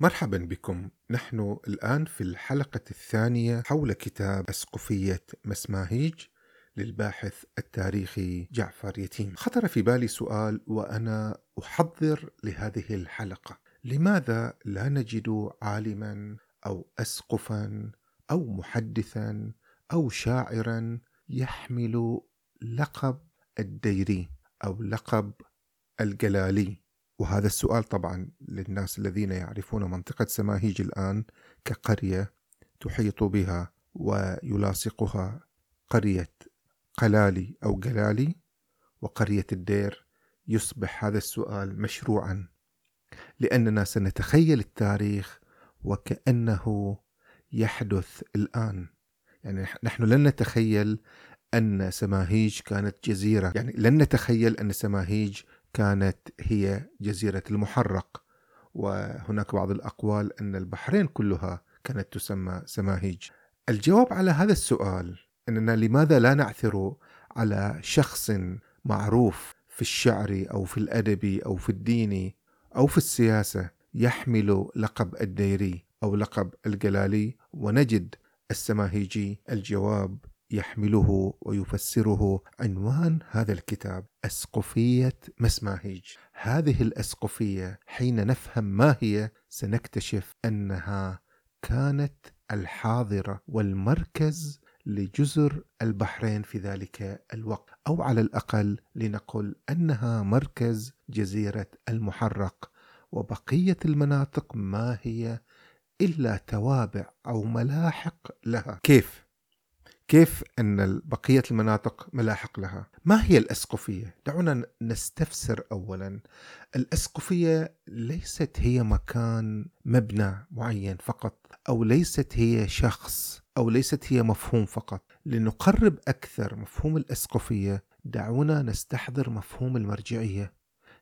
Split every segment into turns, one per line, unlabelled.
مرحبا بكم. نحن الآن في الحلقة الثانية حول كتاب أسقفية مسماهيج للباحث التاريخي جعفر يتيم. خطر في بالي سؤال وأنا أحضر لهذه الحلقة. لماذا لا نجد عالما أو أسقفا أو محدثا أو شاعرا يحمل لقب الديري أو لقب الجلالي؟ وهذا السؤال طبعا للناس الذين يعرفون منطقة سماهيج الآن كقرية تحيط بها ويلاصقها قرية قلالي أو جلالي وقرية الدير يصبح هذا السؤال مشروعا لأننا سنتخيل التاريخ وكأنه يحدث الآن. يعني نحن لن نتخيل أن سماهيج كانت جزيرة. يعني لن نتخيل أن سماهيج كانت هي جزيرة المحرق. وهناك بعض الأقوال أن البحرين كلها كانت تسمى سماهيج. الجواب على هذا السؤال أننا لماذا لا نعثر على شخص معروف في الشعر أو في الأدب أو في الدين أو في السياسة يحمل لقب الديري أو لقب الجلالي ونجد السماهيجي الجواب يحمله ويفسره عنوان هذا الكتاب أسقفية مسماهيج. هذه الأسقفية حين نفهم ما هي سنكتشف أنها كانت الحاضرة والمركز لجزر البحرين في ذلك الوقت. أو على الأقل لنقل أنها مركز جزيرة المحرق. وبقية المناطق ما هي إلا توابع أو ملاحق لها. كيف؟ كيف أن بقية المناطق ملاحق لها؟ ما هي الأسقفية؟ دعونا نستفسر أولا. الأسقفية ليست هي مكان مبنى معين فقط أو ليست هي شخص أو ليست هي مفهوم فقط. لنقرب أكثر مفهوم الأسقفية دعونا نستحضر مفهوم المرجعية.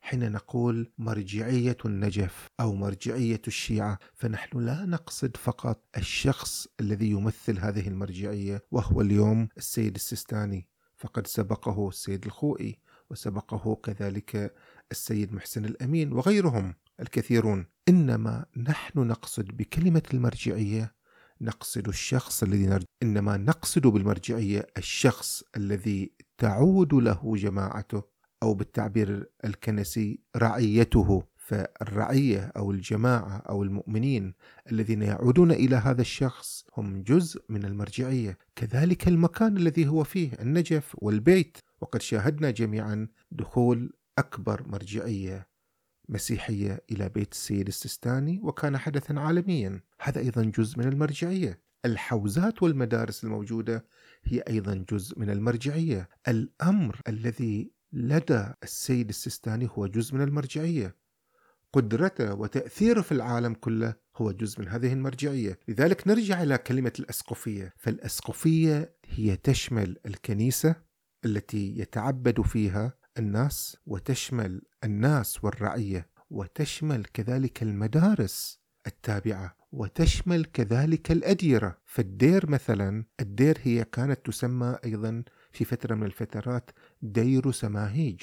حين نقول مرجعية النجف أو مرجعية الشيعة فنحن لا نقصد فقط الشخص الذي يمثل هذه المرجعية وهو اليوم السيد السيستاني. فقد سبقه السيد الخوئي وسبقه كذلك السيد محسن الأمين وغيرهم الكثيرون. إنما نحن نقصد بكلمة المرجعية نقصد الشخص الذي نرجع إنما نقصد بالمرجعية الشخص الذي تعود له جماعته. أو بالتعبير الكنسي رعيته. فالرعية أو الجماعة أو المؤمنين الذين يعودون إلى هذا الشخص هم جزء من المرجعية. كذلك المكان الذي هو فيه النجف والبيت. وقد شاهدنا جميعا دخول أكبر مرجعية مسيحية إلى بيت السيد السيستاني وكان حدثا عالميا. هذا أيضا جزء من المرجعية. الحوزات والمدارس الموجودة هي أيضا جزء من المرجعية. الأمر الذي لدى السيد السيستاني هو جزء من المرجعية. قدرته وتأثيره في العالم كله هو جزء من هذه المرجعية. لذلك نرجع إلى كلمة الأسقفية. فالأسقفية هي تشمل الكنيسة التي يتعبد فيها الناس وتشمل الناس والرعية وتشمل كذلك المدارس التابعة وتشمل كذلك الأديرة. فالدير مثلا الدير هي كانت تسمى أيضا في فترة من الفترات دير سماهيج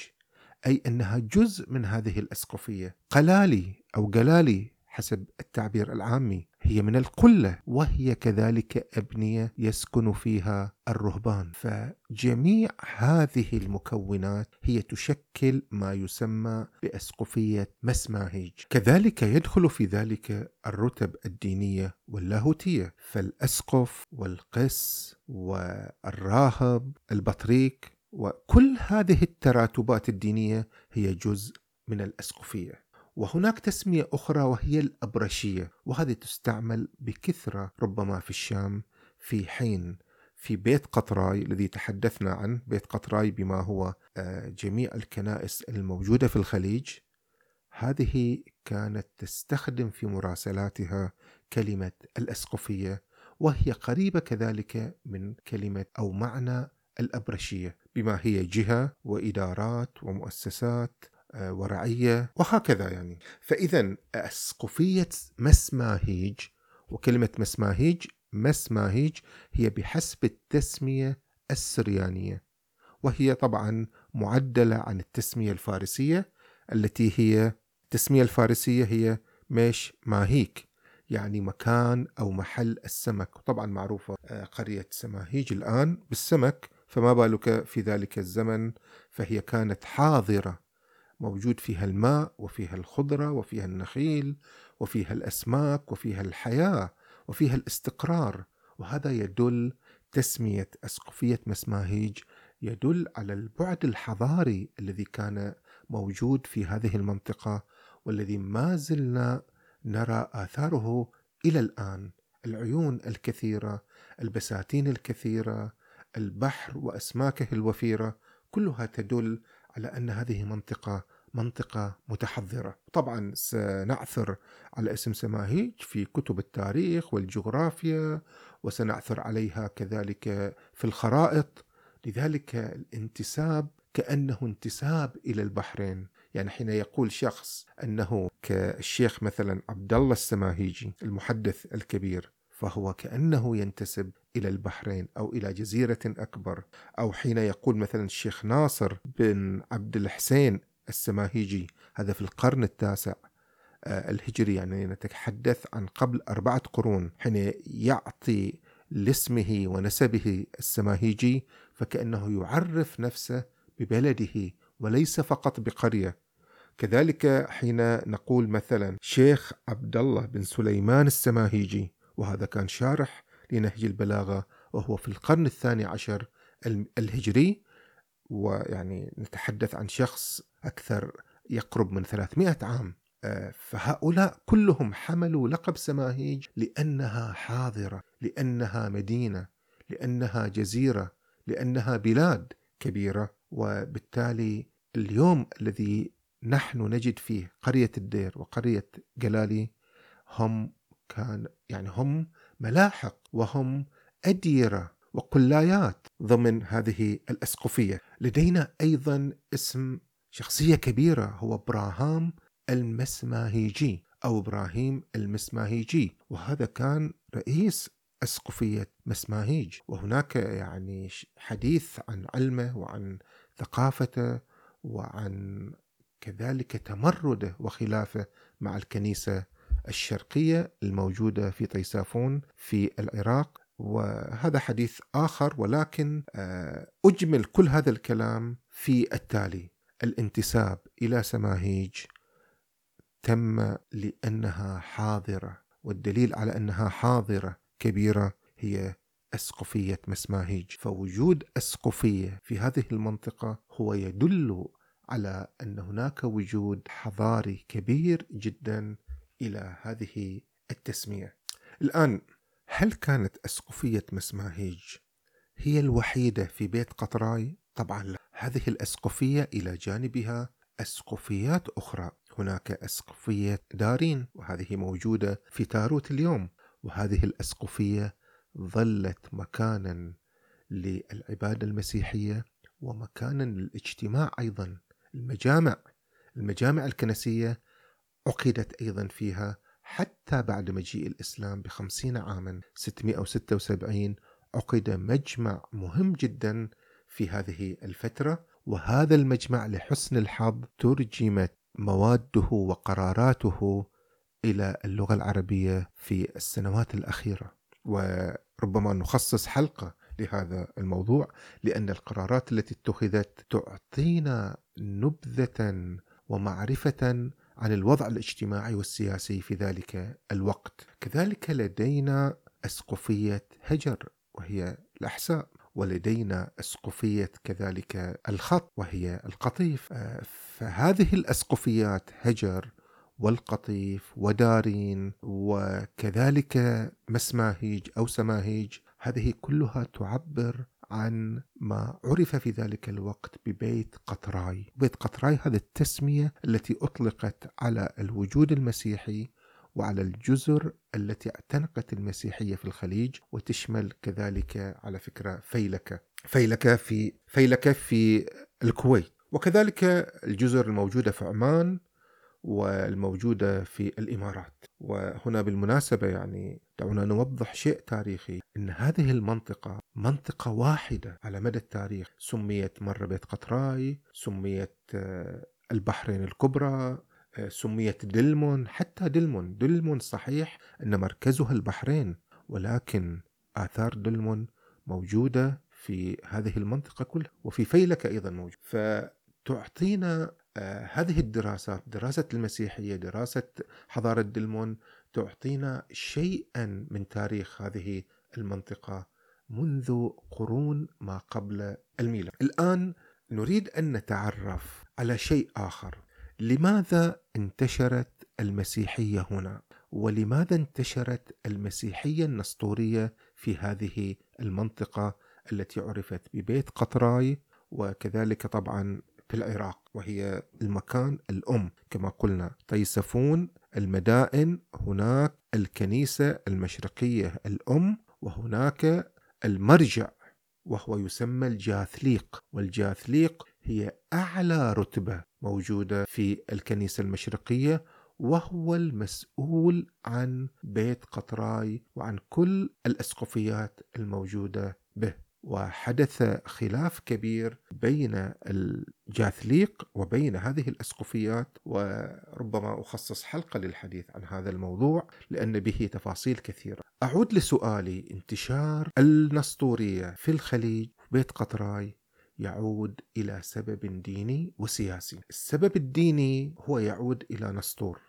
أي أنها جزء من هذه الأسقفية. قلالي أو قلالي حسب التعبير العامي هي من القلة وهي كذلك أبنية يسكن فيها الرهبان. فجميع هذه المكونات هي تشكل ما يسمى بأسقفية مسماهيج. كذلك يدخل في ذلك الرتب الدينية واللاهوتية. فالأسقف والقس والراهب البطريك وكل هذه التراتبات الدينية هي جزء من الأسقفية. وهناك تسمية أخرى وهي الأبرشية وهذه تستعمل بكثرة ربما في الشام في حين في بيت قطراي الذي تحدثنا عنه بيت قطراي بما هو آه، جميع الكنائس الموجودة في الخليج. هذه كانت تستخدم في مراسلاتها كلمة الأسقفية وهي قريبة كذلك من كلمة أو معنى الأبرشية. بما هي جهة وإدارات ومؤسسات آه، ورعية وهكذا يعني. فإذا أسقفية مسماهيج وكلمة مسماهيج مسماهيج هي بحسب التسمية السريانية وهي طبعا معدلة عن التسمية الفارسية التي هي التسمية الفارسية هي ميش ماهيك يعني مكان أو محل السمك. طبعا معروفة آه، قرية سماهيج الآن بالسمك فما بالك في ذلك الزمن؟ فهي كانت حاضرة موجود فيها الماء وفيها الخضرة وفيها النخيل وفيها الأسماك وفيها الحياة وفيها الاستقرار وهذا يدل تسمية أسقفية مسماهيج يدل على البعد الحضاري الذي كان موجود في هذه المنطقة والذي ما زلنا نرى آثاره إلى الآن. العيون الكثيرة البساتين الكثيرة البحر وأسماكه الوفيرة كلها تدل على أن هذه منطقة منطقة متحضرة. طبعا سنعثر على اسم سماهيج في كتب التاريخ والجغرافيا وسنعثر عليها كذلك في الخرائط. لذلك الانتساب كأنه انتساب إلى البحرين. يعني حين يقول شخص أنه كالشيخ مثلا عبد الله السماهيجي المحدث الكبير فهو كأنه ينتسب إلى البحرين أو إلى جزيرة أكبر أو حين يقول مثلا الشيخ ناصر بن عبد الحسين السماهيجي هذا في القرن التاسع آه، الهجري يعني نتحدث عن قبل أربعة قرون حين يعطي لاسمه ونسبه السماهيجي فكأنه يعرف نفسه ببلده وليس فقط بقرية. كذلك حين نقول مثلا شيخ عبد الله بن سليمان السماهيجي وهذا كان شارح لنهج البلاغة وهو في القرن الثاني عشر الهجري. ويعني نتحدث عن شخص أكثر يقرب من 300 عام. آه، فهؤلاء كلهم حملوا لقب سماهيج لأنها حاضرة لأنها مدينة لأنها جزيرة لأنها بلاد كبيرة. وبالتالي اليوم الذي نحن نجد فيه قرية الدير وقرية جلالي هم كان يعني هم ملاحق وهم أديرة وقلايات ضمن هذه الأسقفية. لدينا أيضا اسم شخصية كبيرة هو براهام المسماهيجي أو إبراهيم المسماهيجي وهذا كان رئيس أسقفية مسماهيج. وهناك يعني حديث عن علمه وعن ثقافته وعن كذلك تمرده وخلافه مع الكنيسة الشرقية الموجودة في طيسافون في العراق وهذا حديث آخر ولكن آه، أجمل كل هذا الكلام في التالي. الانتساب إلى سماهيج تم لأنها حاضرة والدليل على أنها حاضرة كبيرة هي أسقفية مسماهيج. فوجود أسقفية في هذه المنطقة هو يدل على أن هناك وجود حضاري كبير جدا إلى هذه التسمية. الآن هل كانت أسقفية مسماهيج هي الوحيدة في بيت قطراي؟ طبعا لا. هذه الأسقفية إلى جانبها أسقفيات أخرى. هناك أسقفية دارين وهذه موجودة في تاروت اليوم. وهذه الأسقفية ظلت مكانا للعبادة المسيحية ومكانا للاجتماع أيضا. المجامع المجامع الكنسية عقدت أيضا فيها حتى بعد مجيء الإسلام بخمسين عاما 676 عقد مجمع مهم جدا في هذه الفترة. وهذا المجمع لحسن الحظ ترجمت مواده وقراراته إلى اللغة العربية في السنوات الأخيرة. وربما نخصص حلقة لهذا الموضوع لأن القرارات التي اتخذت تعطينا نبذة ومعرفة عن الوضع الاجتماعي والسياسي في ذلك الوقت. كذلك لدينا أسقفية هجر وهي الأحساء ولدينا أسقفية كذلك الخط وهي القطيف. آه، فهذه الأسقفيات هجر والقطيف ودارين وكذلك مسماهيج أو سماهيج هذه كلها تعبر عن ما عرف في ذلك الوقت ببيت قطراي. بيت قطراي هذه التسمية التي أطلقت على الوجود المسيحي وعلى الجزر التي اعتنقت المسيحية في الخليج وتشمل كذلك على فكرة فيلكة فيلكة في فيلكة في الكويت. وكذلك الجزر الموجودة في عمان والموجودة في الإمارات. وهنا بالمناسبة يعني دعونا نوضح شيء تاريخي أن هذه المنطقة منطقة واحدة على مدى التاريخ. سميت مرة بيت قطراي سميت آه، البحرين الكبرى آه، سميت دلمون. حتى دلمون دلمون صحيح أن مركزها البحرين ولكن آثار دلمون موجودة في هذه المنطقة كلها وفي فيلك أيضا موجود. فتعطينا آه، هذه الدراسات دراسة المسيحية دراسة حضارة دلمون تعطينا شيئا من تاريخ هذه المنطقة منذ قرون ما قبل الميلاد. الآن نريد أن نتعرف على شيء آخر. لماذا انتشرت المسيحية هنا؟ ولماذا انتشرت المسيحية النسطورية في هذه المنطقة التي عرفت ببيت قطراي وكذلك طبعا في العراق وهي المكان الأم؟ كما قلنا طيسفون المدائن هناك الكنيسة المشرقية الأم وهناك المرجع وهو يسمى الجاثليق. والجاثليق هي أعلى رتبة موجودة في الكنيسة المشرقية وهو المسؤول عن بيت قطراي وعن كل الأسقفيات الموجودة به. وحدث خلاف كبير بين الجاثليق وبين هذه الأسقفيات وربما أخصص حلقة للحديث عن هذا الموضوع لأن به تفاصيل كثيرة. أعود لسؤالي انتشار النسطورية في الخليج بيت قطراي يعود إلى سبب ديني وسياسي. السبب الديني هو يعود إلى نسطور.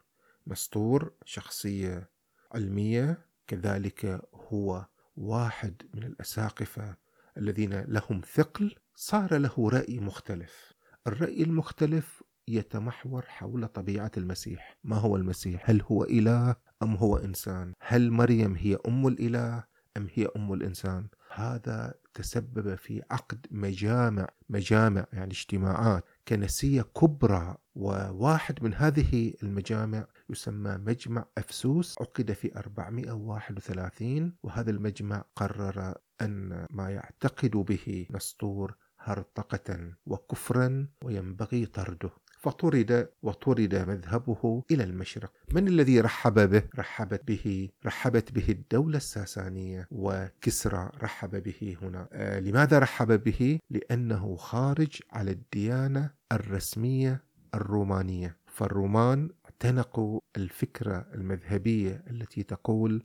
نسطور شخصية علمية كذلك هو واحد من الأساقفة الذين لهم ثقل صار له رأي مختلف. الرأي المختلف يتمحور حول طبيعة المسيح. ما هو المسيح؟ هل هو إله أم هو إنسان؟ هل مريم هي أم الإله أم هي أم الإنسان؟ هذا تسبب في عقد مجامع مجامع يعني اجتماعات. كنسية كبرى وواحد من هذه المجامع يسمى مجمع أفسوس عقد في 431 وهذا المجمع قرر أن ما يعتقد به نسطور هرطقة وكفرا وينبغي طرده فطرد وطرد مذهبه إلى المشرق من الذي رحب به؟ رحبت به رحبت به الدولة الساسانية وكسرى رحب به هنا آه لماذا رحب به؟ لأنه خارج على الديانة الرسمية الرومانية فالرومان اعتنقوا الفكرة المذهبية التي تقول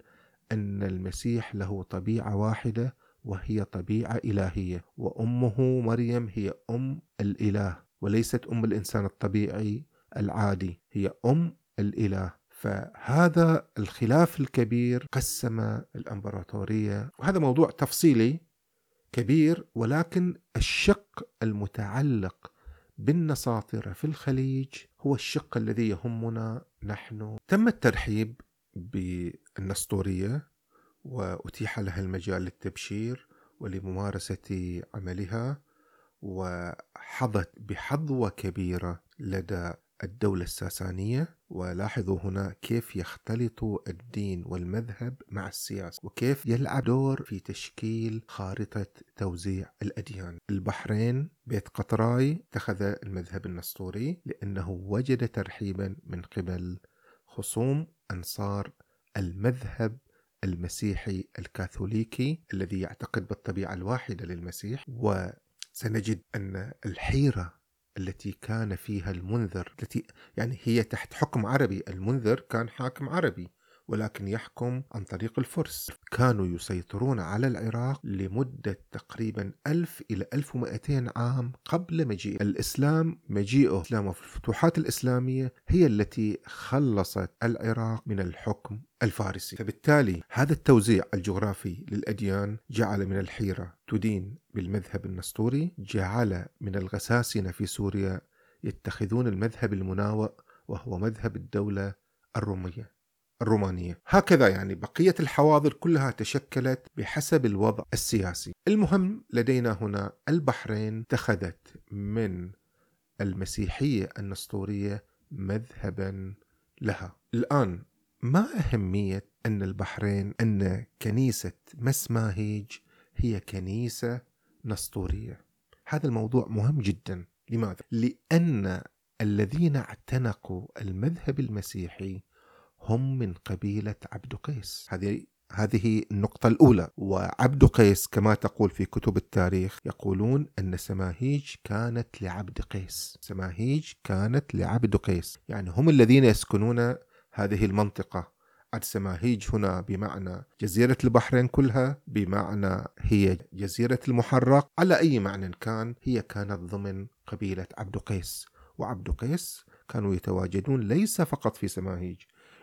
أن المسيح له طبيعة واحدة وهي طبيعة إلهية وأمه مريم هي أم الإله وليست أم الإنسان الطبيعي العادي هي أم الإله. فهذا الخلاف الكبير قسم الأمبراطورية وهذا موضوع تفصيلي كبير ولكن الشق المتعلق بالنساطره في الخليج هو الشق الذي يهمنا نحن. تم الترحيب بالنسطورية وأتيح لها المجال للتبشير ولممارسة عملها وحظت بحظوة كبيرة لدى الدولة الساسانية. ولاحظوا هنا كيف يختلط الدين والمذهب مع السياسة وكيف يلعب دور في تشكيل خارطة توزيع الأديان. البحرين بيت قطراي اتخذ المذهب النسطوري لأنه وجد ترحيبا من قبل خصوم أنصار المذهب المسيحي الكاثوليكي الذي يعتقد بالطبيعة الواحدة للمسيح و سنجد أن الحيرة التي كان فيها المنذر التي يعني هي تحت حكم عربي المنذر كان حاكم عربي ولكن يحكم عن طريق الفرس. كانوا يسيطرون على العراق لمدة تقريبا ألف إلى 1200 عام قبل مجيء الإسلام. مجيئه الإسلام وفي الفتوحات الإسلامية هي التي خلصت العراق من الحكم الفارسي. فبالتالي هذا التوزيع الجغرافي للأديان جعل من الحيرة تدين بالمذهب النسطوري جعل من الغساسنة في سوريا يتخذون المذهب المناوئ وهو مذهب الدولة الرومية الرومانية. هكذا يعني بقية الحواضر كلها تشكلت بحسب الوضع السياسي. المهم لدينا هنا البحرين اتخذت من المسيحية النسطورية مذهبا لها. الآن ما أهمية أن البحرين أن كنيسة مسماهيج هي كنيسة نسطورية. هذا الموضوع مهم جدا. لماذا؟ لأن الذين اعتنقوا المذهب المسيحي هم من قبيلة عبد قيس. هذه هذه النقطة الأولى. وعبد قيس كما تقول في كتب التاريخ يقولون أن سماهيج كانت لعبد قيس. سماهيج كانت لعبد قيس. يعني هم الذين يسكنون هذه المنطقة. السماهيج هنا بمعنى جزيرة البحرين كلها بمعنى هي جزيرة المحرق. على أي معنى كان هي كانت ضمن قبيلة عبد قيس. وعبد قيس كانوا يتواجدون ليس فقط في سماهيج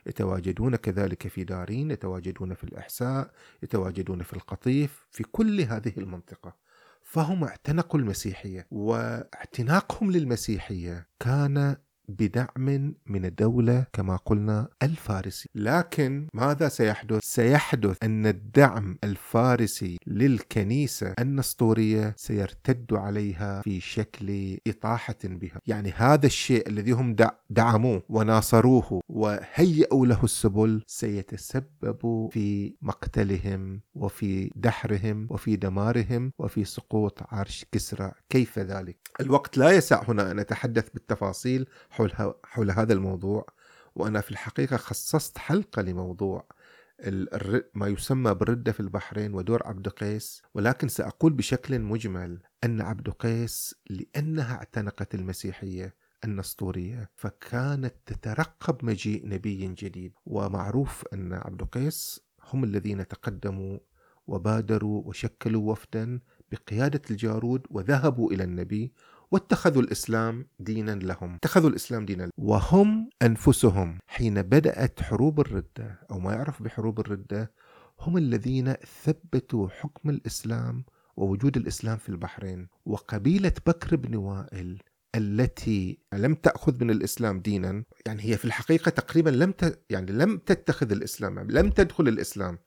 يتواجدون كذلك في دارين يتواجدون في الإحساء يتواجدون في القطيف في كل هذه المنطقة. فهم اعتنقوا المسيحية واعتناقهم للمسيحية كان بدعم من الدولة كما قلنا الفارسي لكن ماذا سيحدث؟ سيحدث أن الدعم الفارسي للكنيسة النسطورية سيرتد عليها في شكل إطاحة بها يعني هذا الشيء الذي هم دعموه وناصروه وهيئوا له السبل سيتسبب في مقتلهم وفي دحرهم وفي دمارهم وفي سقوط عرش كسرى كيف ذلك؟ الوقت لا يسع هنا أن أتحدث بالتفاصيل حول, حول هذا الموضوع وأنا في الحقيقة خصصت حلقة لموضوع ما يسمى بالردة في البحرين ودور عبد قيس ولكن سأقول بشكل مجمل أن عبد قيس لأنها اعتنقت المسيحية النسطورية فكانت تترقب مجيء نبي جديد. ومعروف أن عبد قيس هم الذين تقدموا وبادروا وشكلوا وفدا بقيادة الجارود وذهبوا إلى النبي واتخذوا الإسلام دينا لهم. اتخذوا الإسلام دينا لهم. وهم أنفسهم. حين بدأت حروب الردة أو ما يعرف بحروب الردة هم الذين ثبتوا حكم الإسلام ووجود الإسلام في البحرين. وقبيلة بكر بن وائل التي لم تأخذ من الإسلام دينا يعني هي في الحقيقة تقريبا لم ت... يعني لم تتخذ الإسلام يعني لم تدخل الإسلام.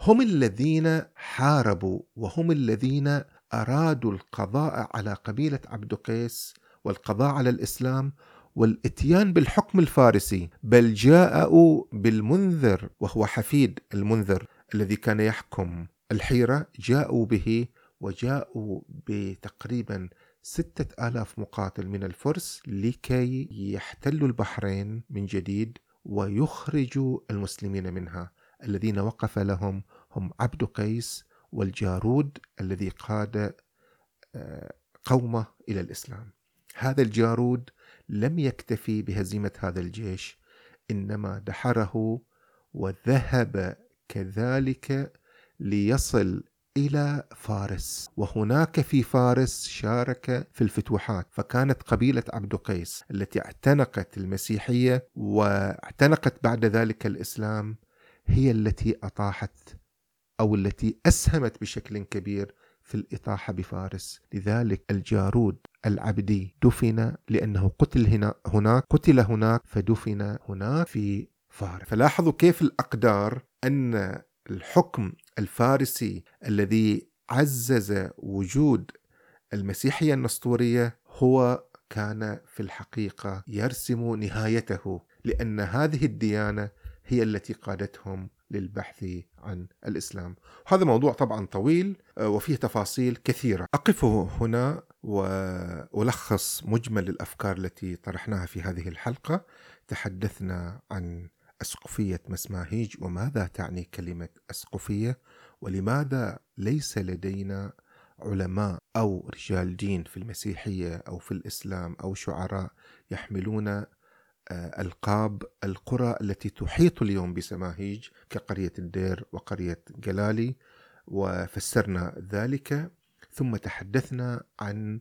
هم الذين حاربوا وهم الذين أرادوا القضاء على قبيلة عبد قيس والقضاء على الإسلام والإتيان بالحكم الفارسي بل جاءوا بالمنذر وهو حفيد المنذر الذي كان يحكم. الحيرة جاءوا به وجاءوا بتقريبا ستة آلاف مقاتل من الفرس لكي يحتلوا البحرين من جديد ويخرجوا المسلمين منها. الذين وقف لهم هم عبد قيس والجارود الذي قاد آه، قومه إلى الإسلام. هذا الجارود لم يكتفي بهزيمة هذا الجيش إنما دحره وذهب كذلك ليصل إلى فارس وهناك في فارس شارك في الفتوحات فكانت قبيلة عبد قيس التي اعتنقت المسيحية واعتنقت بعد ذلك الإسلام هي التي أطاحت أو التي أسهمت بشكل كبير في الإطاحة بفارس. لذلك الجارود العبدي دفن لأنه قتل هنا هناك قتل هناك فدفن هناك في فارس. فلاحظوا كيف الأقدار أن الحكم الفارسي الذي عزز وجود المسيحية النسطورية هو كان في الحقيقة يرسم نهايته لأن هذه الديانة هي التي قادتهم للبحث عن الإسلام. هذا موضوع طبعا طويل آه، وفيه تفاصيل كثيرة. أقف هنا وألخص مجمل الأفكار التي طرحناها في هذه الحلقة. تحدثنا عن أسقفية مسماهيج وماذا تعني كلمة أسقفية ولماذا ليس لدينا علماء أو رجال دين في المسيحية أو في الإسلام أو شعراء يحملون ألقاب القرى التي تحيط اليوم بسماهيج كقرية الدير وقرية جلالي وفسرنا ذلك. ثم تحدثنا عن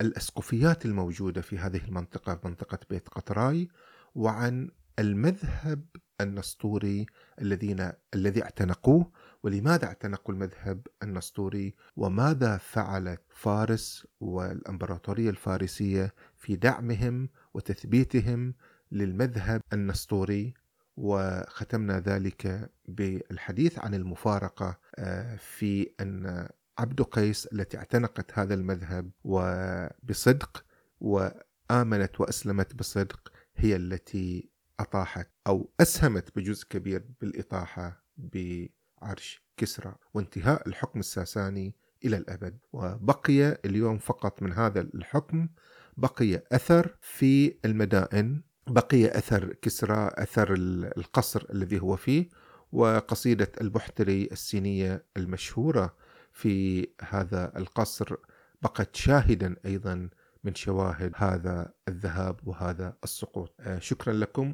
الأسقفيات الموجودة في هذه المنطقة منطقة بيت قطراي وعن المذهب النسطوري الذين الذي اعتنقوه ولماذا اعتنقوا المذهب النسطوري وماذا فعلت فارس والإمبراطورية الفارسية في دعمهم وتثبيتهم للمذهب النسطوري وختمنا ذلك بالحديث عن المفارقة آه، في أن عبد قيس التي اعتنقت هذا المذهب وبصدق وآمنت وأسلمت بصدق هي التي أطاحت أو أسهمت بجزء كبير بالإطاحة بعرش كسرى. وانتهاء الحكم الساساني إلى الأبد. وبقي اليوم فقط من هذا الحكم بقي أثر في المدائن بقي أثر كسرى أثر القصر الذي هو فيه وقصيدة البحتري السينية المشهورة في هذا القصر بقت شاهدا أيضا من شواهد هذا الذهاب وهذا السقوط. آه، شكرا لكم.